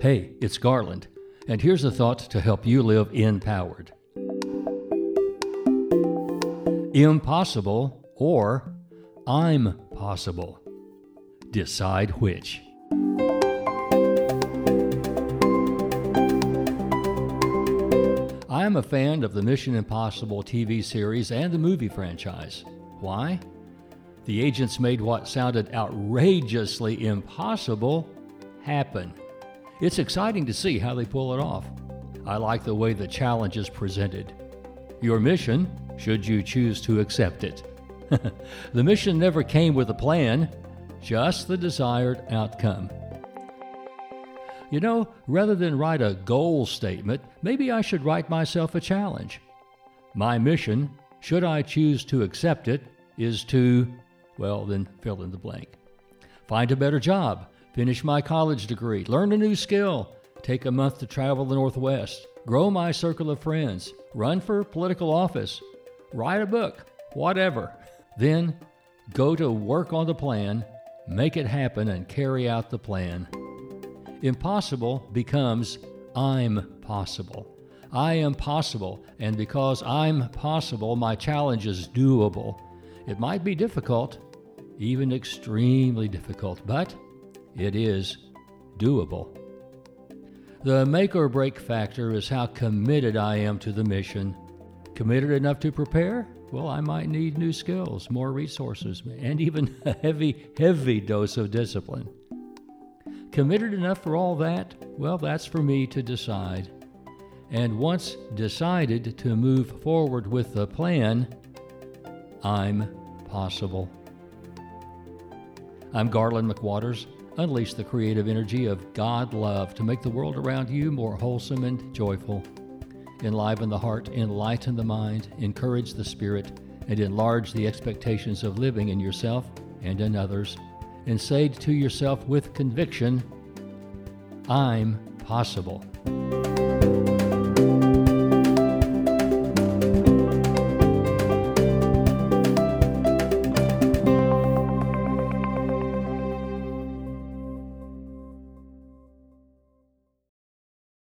Hey, it's Garland, and here's a thought to help you live empowered. Impossible or I'm possible. Decide which. I am a fan of the Mission Impossible TV series and the movie franchise. Why? The agents made what sounded outrageously impossible happen. It's exciting to see how they pull it off. I like the way the challenge is presented. Your mission, should you choose to accept it. the mission never came with a plan, just the desired outcome. You know, rather than write a goal statement, maybe I should write myself a challenge. My mission, should I choose to accept it, is to, well, then fill in the blank. Find a better job, finish my college degree, learn a new skill, take a month to travel the Northwest, grow my circle of friends, run for political office, write a book, whatever. Then go to work on the plan, make it happen, and carry out the plan. Impossible becomes I'm possible. I am possible, and because I'm possible, my challenge is doable. It might be difficult, even extremely difficult, but it is doable. The make or break factor is how committed I am to the mission. Committed enough to prepare? Well, I might need new skills, more resources, and even a heavy, heavy dose of discipline. Committed enough for all that? Well, that's for me to decide. And once decided to move forward with the plan, I'm possible. I'm Garland McWaters. Unleash the creative energy of God love to make the world around you more wholesome and joyful. Enliven the heart, enlighten the mind, encourage the spirit, and enlarge the expectations of living in yourself and in others and say to yourself with conviction, I'm possible.